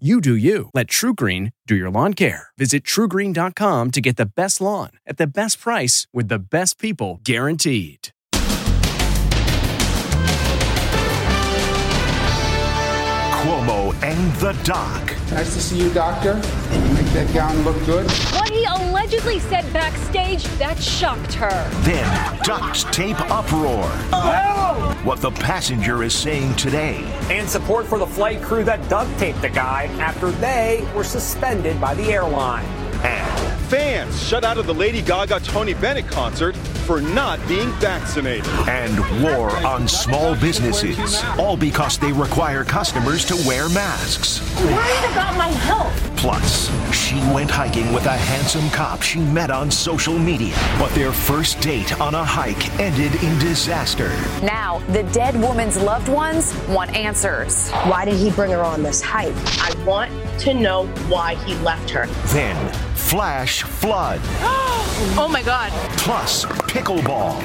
You do you. Let TruGreen do your lawn care. Visit trugreen.com to get the best lawn at the best price with the best people guaranteed. Cuomo and the Doc. Nice to see you, Doctor. Make that gown look good. What he allegedly said backstage, that shocked her. Then duct tape uproar. What the passenger is saying today. And support for the flight crew that duct taped the guy after they were suspended by the airline. And Fans shut out of the Lady Gaga Tony Bennett concert for not being vaccinated. and war on small businesses. All because they require customers to wear masks. Worried about my health. Plus, she went hiking with a handsome cop she met on social media. But their first date on a hike ended in disaster. Now, the dead woman's loved ones want answers. Why did he bring her on this hike? I want to know why he left her. Then, flash flood. Oh my God. Plus, pickleball.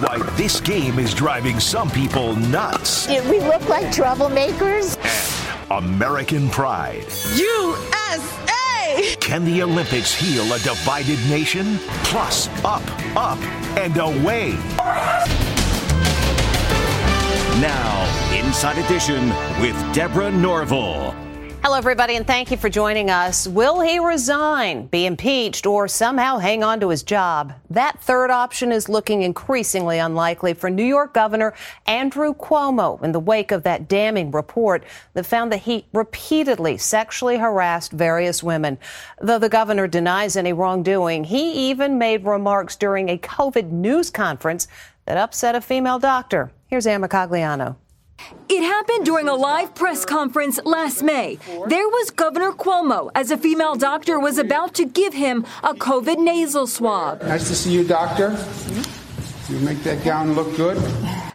Why this game is driving some people nuts. Did we look like troublemakers? American pride. USA! Can the Olympics heal a divided nation? Plus, up, up, and away. Now, Inside Edition with Deborah Norville. Hello, everybody, and thank you for joining us. Will he resign, be impeached, or somehow hang on to his job? That third option is looking increasingly unlikely for New York Governor Andrew Cuomo in the wake of that damning report that found that he repeatedly sexually harassed various women. Though the governor denies any wrongdoing, he even made remarks during a COVID news conference that upset a female doctor. Here's Ann Mercogliano. It happened during a live press conference last May. There was Governor Cuomo as a female doctor was about to give him a COVID nasal swab. Nice to see you, Doctor. You make that gown look good.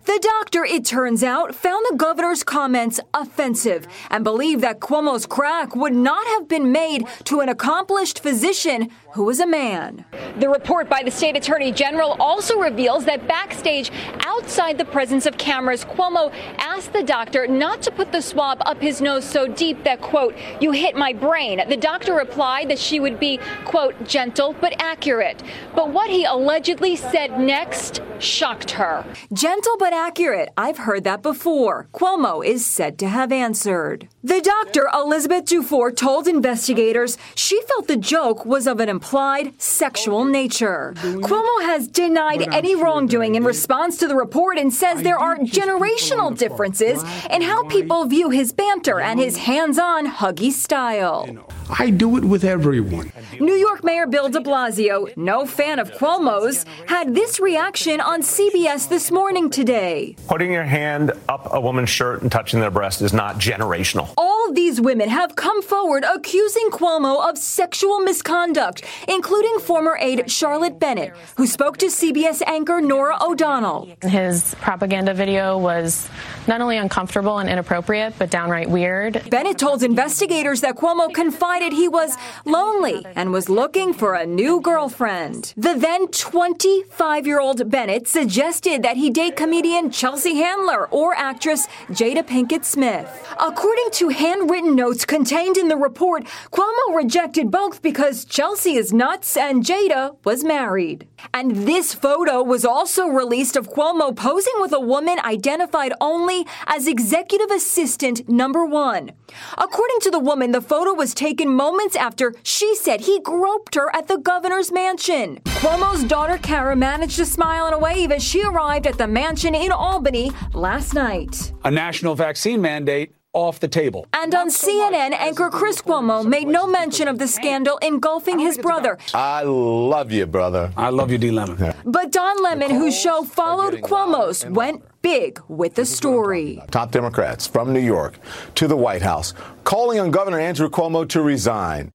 The doctor, it turns out, found the governor's comments offensive and believed that Cuomo's crack would not have been made to an accomplished physician who was a man. The report by the state attorney general also reveals that backstage, outside the presence of cameras, Cuomo asked the doctor not to put the swab up his nose so deep that, quote, you hit my brain. The doctor replied that she would be, quote, gentle but accurate. But what he allegedly said next shocked her. Gentle but accurate. I've heard that before. Cuomo is said to have answered. The doctor, Elizabeth Dufour, told investigators she felt the joke was of an implied sexual nature. Cuomo has denied any wrongdoing in response to the report and says there are generational differences in how people view his banter and his hands on, huggy style. I do it with everyone. New York Mayor Bill de Blasio, no fan of Cuomo's, had this reaction on CBS this morning today. Putting your hand up a woman's shirt and touching their breast is not generational. All these women have come forward accusing Cuomo of sexual misconduct, including former aide Charlotte Bennett, who spoke to CBS anchor Norah O'Donnell. His propaganda video was not only uncomfortable and inappropriate, but downright weird. Bennett told investigators that Cuomo confided he was lonely and was looking for a new girlfriend. The then 25 year old Bennett suggested that he date comedian Chelsea Handler or actress Jada Pinkett Smith. According to handwritten notes contained in the report, Cuomo rejected both because Chelsea is nuts and Jada was married. And this photo was also released of Cuomo posing with a woman identified only as executive assistant number one. According to the woman, the photo was taken moments after she said he groped her at the governor's mansion. Cuomo's daughter Kara managed to smile and wave as she arrived at the mansion in Albany last night. A national vaccine mandate off the table. And on CNN, anchor Chris Cuomo made no mention of the scandal engulfing his brother. I love you, brother. I love you, D. Lemon. But Don Lemon, whose show followed Cuomo's, went big with the story. Top Democrats from New York to the White House calling on Governor Andrew Cuomo to resign.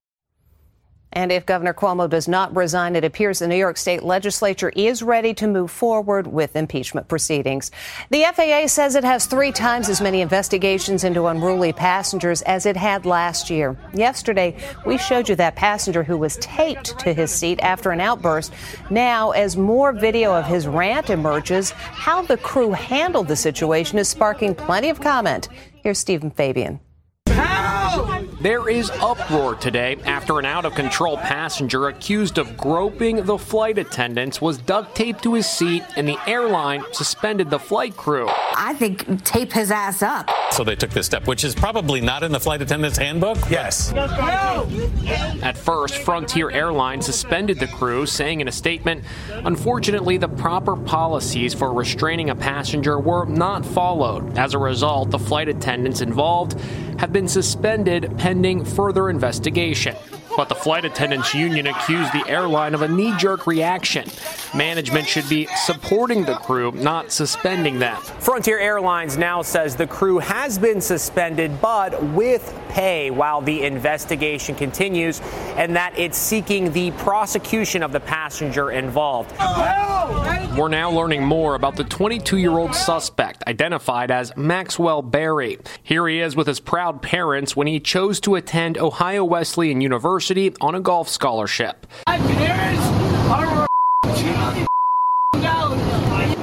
And if Governor Cuomo does not resign, it appears the New York State legislature is ready to move forward with impeachment proceedings. The FAA says it has three times as many investigations into unruly passengers as it had last year. Yesterday, we showed you that passenger who was taped to his seat after an outburst. Now, as more video of his rant emerges, how the crew handled the situation is sparking plenty of comment. Here's Steven Fabian. There is uproar today after an out of control passenger accused of groping the flight attendants was duct taped to his seat and the airline suspended the flight crew. I think tape his ass up. So they took this step, which is probably not in the flight attendant's handbook? Yes. At first, Frontier Airlines suspended the crew, saying in a statement, Unfortunately, the proper policies for restraining a passenger were not followed. As a result, the flight attendants involved have been suspended pending further investigation. But the flight attendants union accused the airline of a knee jerk reaction. Management should be supporting the crew, not suspending them. Frontier Airlines now says the crew has been suspended, but with pay while the investigation continues, and that it's seeking the prosecution of the passenger involved. We're now learning more about the 22 year old suspect, identified as Maxwell Berry. Here he is with his proud parents when he chose to attend Ohio Wesleyan University on a golf scholarship. My parents are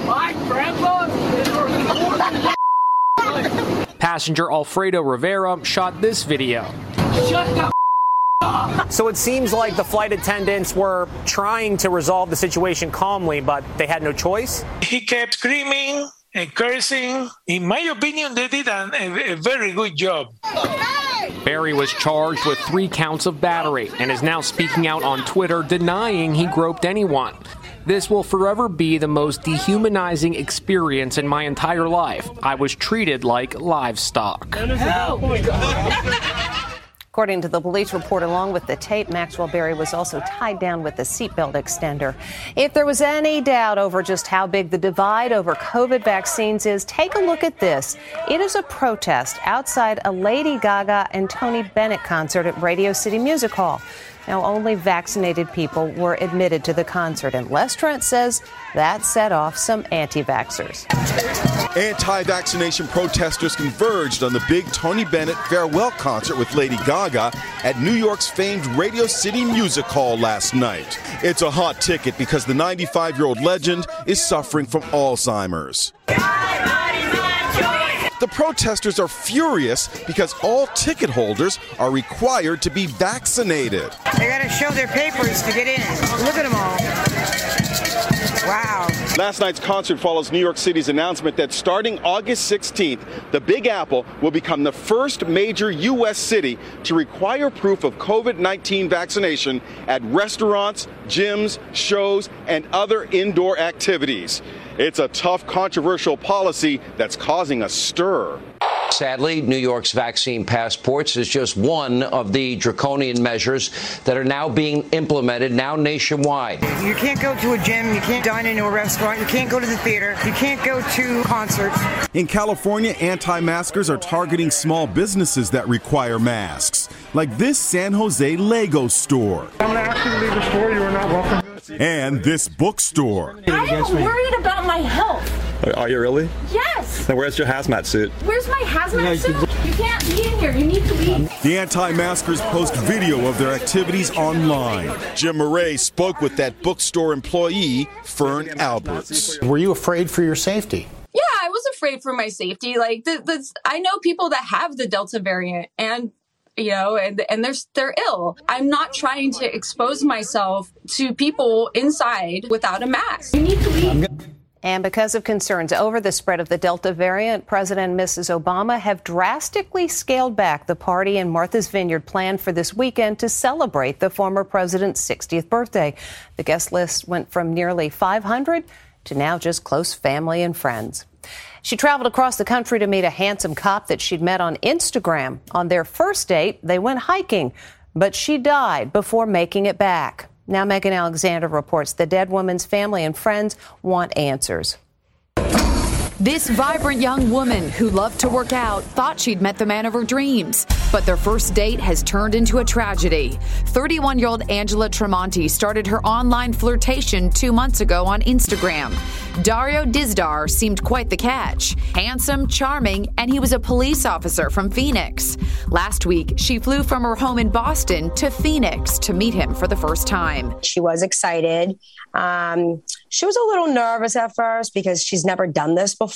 my grandpa Passenger Alfredo Rivera shot this video. Shut the so it seems like the flight attendants were trying to resolve the situation calmly, but they had no choice. He kept screaming and cursing. In my opinion, they did a, a, a very good job. Berry was charged with three counts of battery and is now speaking out on Twitter denying he groped anyone. This will forever be the most dehumanizing experience in my entire life. I was treated like livestock. According to the police report, along with the tape, Maxwell Berry was also tied down with a seatbelt extender. If there was any doubt over just how big the divide over COVID vaccines is, take a look at this. It is a protest outside a Lady Gaga and Tony Bennett concert at Radio City Music Hall. Now, only vaccinated people were admitted to the concert, and Les Trent says that set off some anti vaxxers. Anti vaccination protesters converged on the big Tony Bennett farewell concert with Lady Gaga at New York's famed Radio City Music Hall last night. It's a hot ticket because the 95 year old legend is suffering from Alzheimer's. The protesters are furious because all ticket holders are required to be vaccinated. They got to show their papers to get in. Look at them all. Wow. Last night's concert follows New York City's announcement that starting August 16th, the Big Apple will become the first major U.S. city to require proof of COVID 19 vaccination at restaurants, gyms, shows, and other indoor activities. It's a tough, controversial policy that's causing a stir. Sadly, New York's vaccine passports is just one of the draconian measures that are now being implemented now nationwide. You can't go to a gym, you can't dine into a restaurant, you can't go to the theater, you can't go to concerts. In California, anti maskers are targeting small businesses that require masks, like this San Jose Lego store. I'm going to ask you to leave the store. You are not welcome. And this bookstore. I am worried about my health. Are you really? Yes. Then where's your hazmat suit? Where's my hazmat suit? You can't be in here. You need to leave. The anti maskers post video of their activities online. Jim Moret spoke with that bookstore employee, Fern Alberts. Were you afraid for your safety? Yeah, I was afraid for my safety. Like, the, the, I know people that have the Delta variant and you know, and and they're they're ill. I'm not trying to expose myself to people inside without a mask. You need to leave. And because of concerns over the spread of the Delta variant, President and Mrs. Obama have drastically scaled back the party in Martha's Vineyard planned for this weekend to celebrate the former president's 60th birthday. The guest list went from nearly 500 to now just close family and friends. She traveled across the country to meet a handsome cop that she'd met on Instagram. On their first date, they went hiking, but she died before making it back. Now, Megan Alexander reports the dead woman's family and friends want answers. This vibrant young woman who loved to work out thought she'd met the man of her dreams, but their first date has turned into a tragedy. 31 year old Angela Tremonti started her online flirtation two months ago on Instagram. Dario Dizdar seemed quite the catch handsome, charming, and he was a police officer from Phoenix. Last week, she flew from her home in Boston to Phoenix to meet him for the first time. She was excited. Um, she was a little nervous at first because she's never done this before.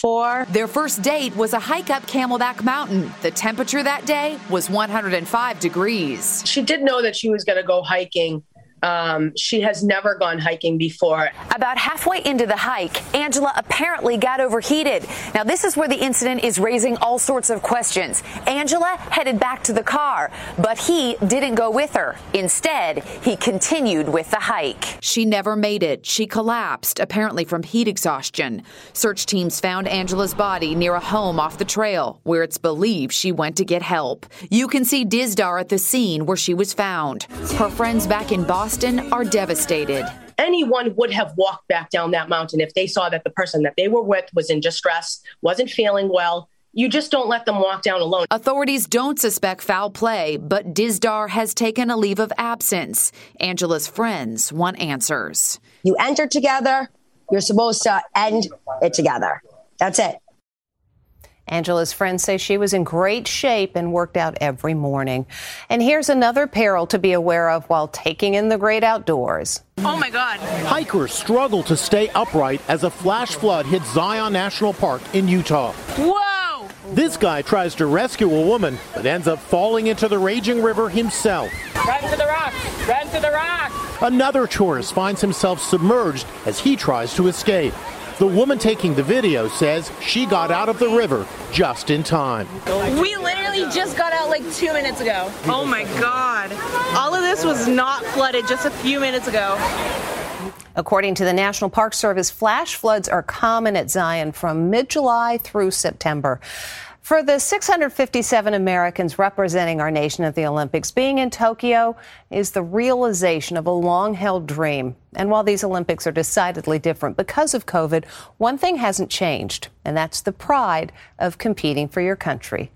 Their first date was a hike up Camelback Mountain. The temperature that day was 105 degrees. She did know that she was going to go hiking um, she has never gone hiking before. About halfway into the hike, Angela apparently got overheated. Now, this is where the incident is raising all sorts of questions. Angela headed back to the car, but he didn't go with her. Instead, he continued with the hike. She never made it. She collapsed, apparently from heat exhaustion. Search teams found Angela's body near a home off the trail, where it's believed she went to get help. You can see Dizdar at the scene where she was found. Her friends back in Boston Boston are devastated. Anyone would have walked back down that mountain if they saw that the person that they were with was in distress, wasn't feeling well. You just don't let them walk down alone. Authorities don't suspect foul play, but Dizdar has taken a leave of absence. Angela's friends want answers. You enter together, you're supposed to end it together. That's it. Angela's friends say she was in great shape and worked out every morning. And here's another peril to be aware of while taking in the great outdoors. Oh my God. Hikers struggle to stay upright as a flash flood hit Zion National Park in Utah. Whoa! This guy tries to rescue a woman, but ends up falling into the raging river himself. Run to the rock! Run to the rock! Another tourist finds himself submerged as he tries to escape. The woman taking the video says she got out of the river just in time. We literally just got out like two minutes ago. Oh my God. All of this was not flooded just a few minutes ago. According to the National Park Service, flash floods are common at Zion from mid July through September. For the 657 Americans representing our nation at the Olympics, being in Tokyo is the realization of a long held dream. And while these Olympics are decidedly different because of COVID, one thing hasn't changed, and that's the pride of competing for your country.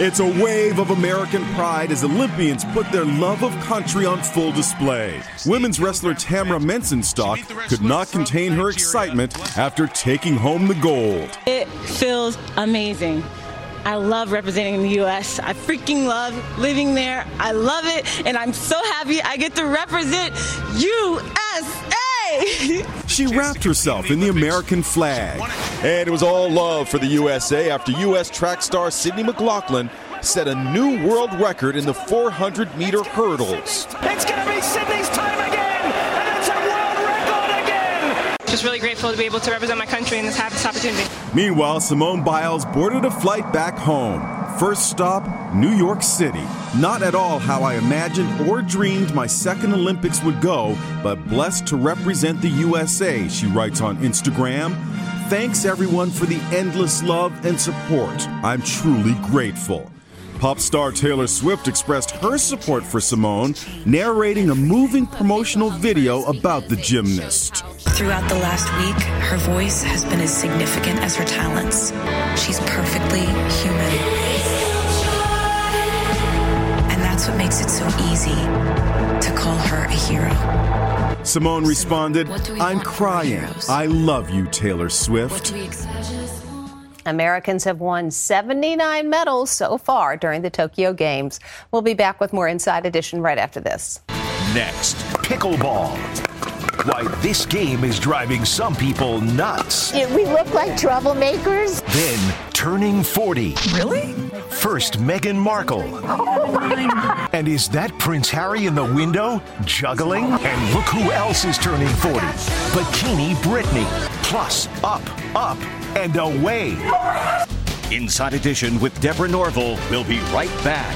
It's a wave of American pride as Olympians put their love of country on full display. Women's wrestler Tamyra Mensah-Stock could not contain her excitement after taking home the gold. It feels amazing. I love representing the U.S. I freaking love living there. I love it, and I'm so happy I get to represent USA. she wrapped herself in the American flag. And it was all love for the USA after U.S. track star Sydney McLaughlin set a new world record in the 400 meter hurdles. It's going to be Sydney's time again, and it's a world record again. Just really grateful to be able to represent my country in this opportunity. Meanwhile, Simone Biles boarded a flight back home. First stop, New York City. Not at all how I imagined or dreamed my second Olympics would go, but blessed to represent the USA, she writes on Instagram. Thanks everyone for the endless love and support. I'm truly grateful. Pop star Taylor Swift expressed her support for Simone, narrating a moving promotional video about the gymnast. Throughout the last week, her voice has been as significant as her talents. She's perfectly human. And that's what makes it so easy to call her a hero. Simone responded, I'm crying. I love you, Taylor Swift. Americans have won 79 medals so far during the Tokyo Games. We'll be back with more Inside Edition right after this. Next, pickleball. Why this game is driving some people nuts. Did we look like troublemakers? Then, turning 40. Really? First, Meghan Markle. Oh and is that Prince Harry in the window, juggling? And look who else is turning 40. Bikini Britney. Plus, up, up, and away. Inside Edition with Deborah Norville will be right back.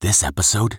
This episode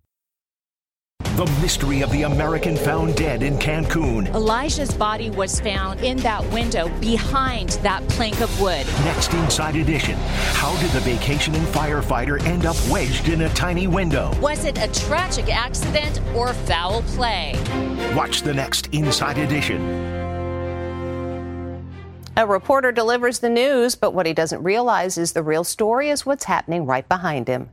The mystery of the American found dead in Cancun. Elijah's body was found in that window behind that plank of wood. Next Inside Edition. How did the vacationing firefighter end up wedged in a tiny window? Was it a tragic accident or foul play? Watch the next Inside Edition. A reporter delivers the news, but what he doesn't realize is the real story is what's happening right behind him.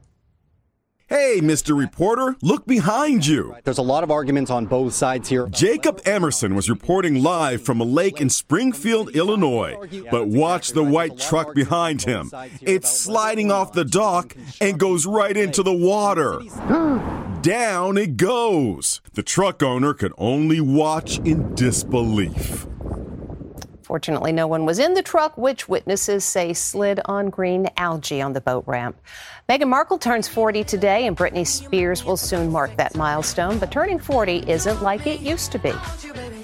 Hey, Mr. Reporter, look behind you. There's a lot of arguments on both sides here. Jacob Emerson was reporting live from a lake in Springfield, Illinois. But watch the white truck behind him. It's sliding off the dock and goes right into the water. Down it goes. The truck owner could only watch in disbelief. Fortunately, no one was in the truck, which witnesses say slid on green algae on the boat ramp. Meghan Markle turns 40 today, and Britney Spears will soon mark that milestone. But turning 40 isn't like it used to be.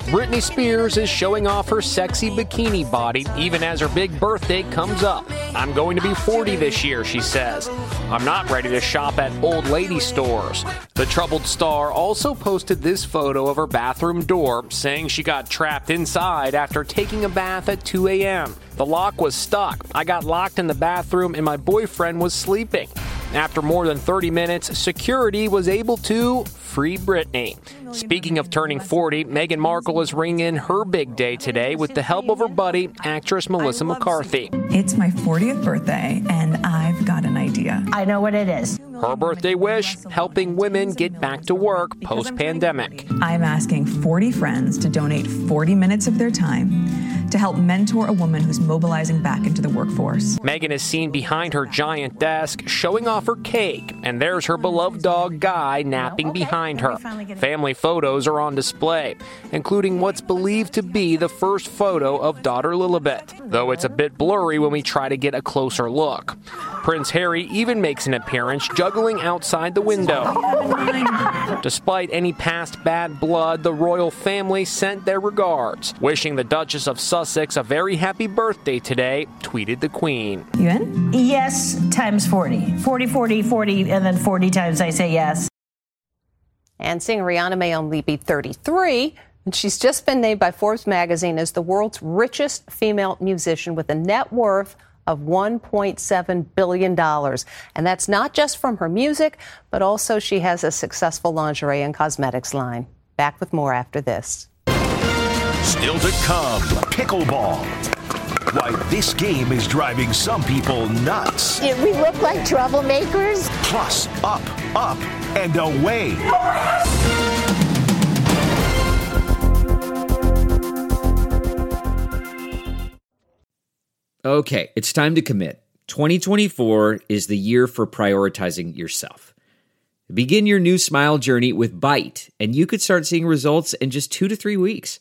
Britney Spears is showing off her sexy bikini body even as her big birthday comes up. I'm going to be 40 this year, she says. I'm not ready to shop at old lady stores. The troubled star also posted this photo of her bathroom door, saying she got trapped inside after taking a bath at 2 a.m. The lock was stuck. I got locked in the bathroom and my boyfriend was sleeping. After more than 30 minutes, security was able to free Britney. Speaking of turning 40, Meghan Markle is ringing in her big day today with the help of her buddy, actress Melissa McCarthy. It's my 40th birthday, and I've got an idea. I know what it is. Her birthday wish helping women get back to work post pandemic. I'm asking 40 friends to donate 40 minutes of their time to help mentor a woman who's mobilizing back into the workforce. Meghan is seen behind her giant desk showing off her cake, and there's her beloved dog Guy napping behind her. Family photos are on display, including what's believed to be the first photo of daughter Lilibet, though it's a bit blurry when we try to get a closer look. Prince Harry even makes an appearance juggling outside the window. Despite any past bad blood, the royal family sent their regards, wishing the Duchess of Sussex a very happy birthday today, tweeted the Queen. You in? Yes, times 40. 40, 40, 40, and then 40 times I say yes. And singer Rihanna may only be 33, and she's just been named by Forbes magazine as the world's richest female musician with a net worth of $1.7 billion. And that's not just from her music, but also she has a successful lingerie and cosmetics line. Back with more after this. Still to come, pickleball. Why this game is driving some people nuts. Did we look like troublemakers? Plus, up, up, and away. Okay, it's time to commit. 2024 is the year for prioritizing yourself. Begin your new smile journey with Byte, and you could start seeing results in just two to three weeks.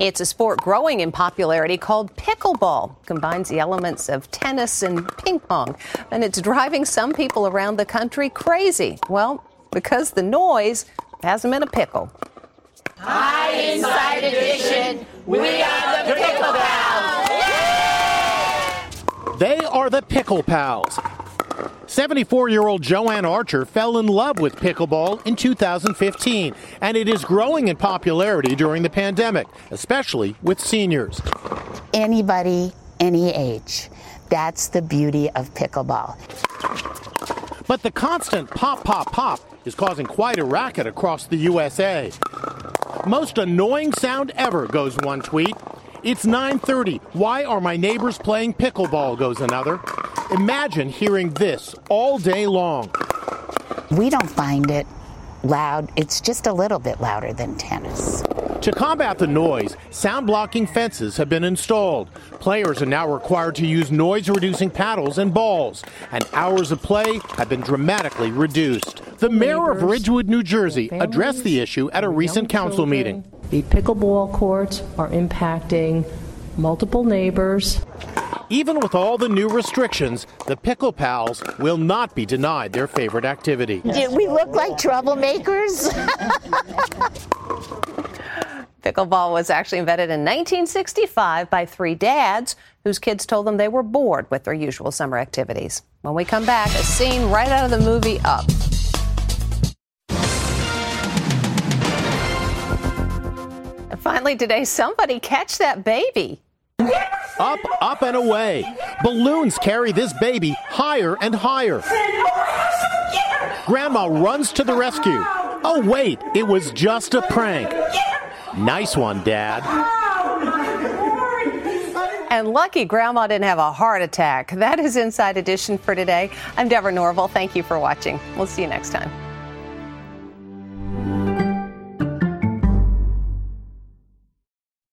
It's a sport growing in popularity called pickleball. Combines the elements of tennis and ping pong, and it's driving some people around the country crazy. Well, because the noise has them in a pickle. Hi, Inside Edition. We are the Pickle Pals. They are the Pickle Pals. 74 year old Joanne Archer fell in love with pickleball in 2015, and it is growing in popularity during the pandemic, especially with seniors. Anybody, any age. That's the beauty of pickleball. But the constant pop, pop, pop is causing quite a racket across the USA. Most annoying sound ever, goes one tweet. It's 9:30. Why are my neighbors playing pickleball? goes another. Imagine hearing this all day long. We don't find it loud. It's just a little bit louder than tennis. To combat the noise, sound blocking fences have been installed. Players are now required to use noise reducing paddles and balls, and hours of play have been dramatically reduced. The mayor of Ridgewood, New Jersey, addressed the issue at a recent council meeting. The pickleball courts are impacting multiple neighbors. Even with all the new restrictions, the Pickle Pals will not be denied their favorite activity. Did we look like troublemakers? Pickleball was actually invented in 1965 by three dads whose kids told them they were bored with their usual summer activities. When we come back, a scene right out of the movie Up. And finally, today, somebody catch that baby. Up, up, and away. Balloons carry this baby higher and higher. Grandma runs to the rescue. Oh, wait, it was just a prank. Nice one, Dad. And lucky Grandma didn't have a heart attack. That is Inside Edition for today. I'm Deborah Norville. Thank you for watching. We'll see you next time.